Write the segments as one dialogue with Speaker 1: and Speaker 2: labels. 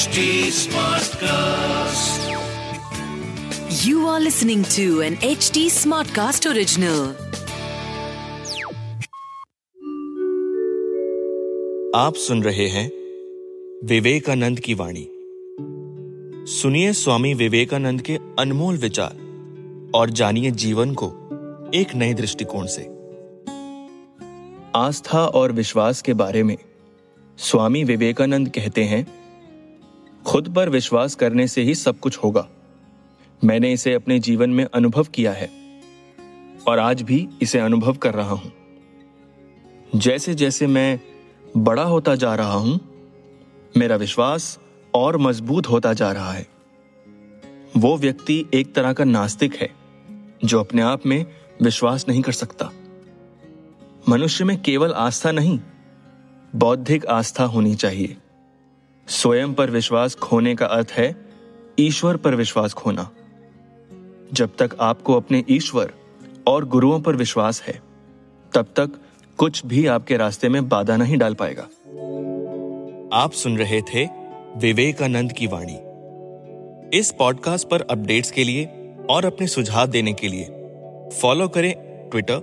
Speaker 1: HD Smartcast.
Speaker 2: You are listening to an HD Smartcast original.
Speaker 3: आप सुन रहे हैं विवेकानंद की वाणी सुनिए स्वामी विवेकानंद के अनमोल विचार और जानिए जीवन को एक नए दृष्टिकोण से आस्था और विश्वास के बारे में स्वामी विवेकानंद कहते हैं खुद पर विश्वास करने से ही सब कुछ होगा। मैंने इसे अपने जीवन में अनुभव किया है और आज भी इसे अनुभव कर रहा हूँ। जैसे जैसे मैं बड़ा होता जा रहा हूँ, मेरा विश्वास और मज़बूत होता जा रहा है। वो व्यक्ति एक तरह का नास्तिक है, जो अपने आप में विश्वास नहीं कर सकता। मनुष्य में केवल आस्था नहीं, बौद्धिक आस्था होनी चाहिए। स्वयं पर विश्वास खोने का अर्थ है ईश्वर पर विश्वास खोना। जब तक आपको अपने ईश्वर और गुरुओं पर विश्वास है, तब तक कुछ भी आपके रास्ते में बाधा नहीं डाल पाएगा। आप सुन रहे थे विवेकानंद की वाणी। इस पॉडकास्ट पर अपडेट्स के लिए और अपने सुझाव देने के लिए फॉलो करें ट्विटर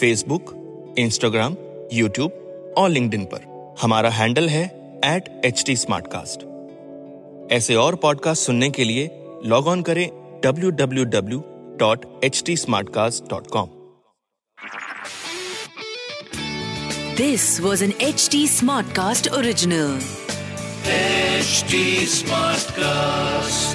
Speaker 3: फेसबुक इंस्टाग्राम यूट्यूब और लिंक्डइन पर। हमारा हैंडल है एट एच टी ऐसे और पॉडकास्ट सुनने के लिए लॉग ऑन करें W W W dot H T smart cast dot com
Speaker 2: this was an H T smart cast original
Speaker 1: smart cast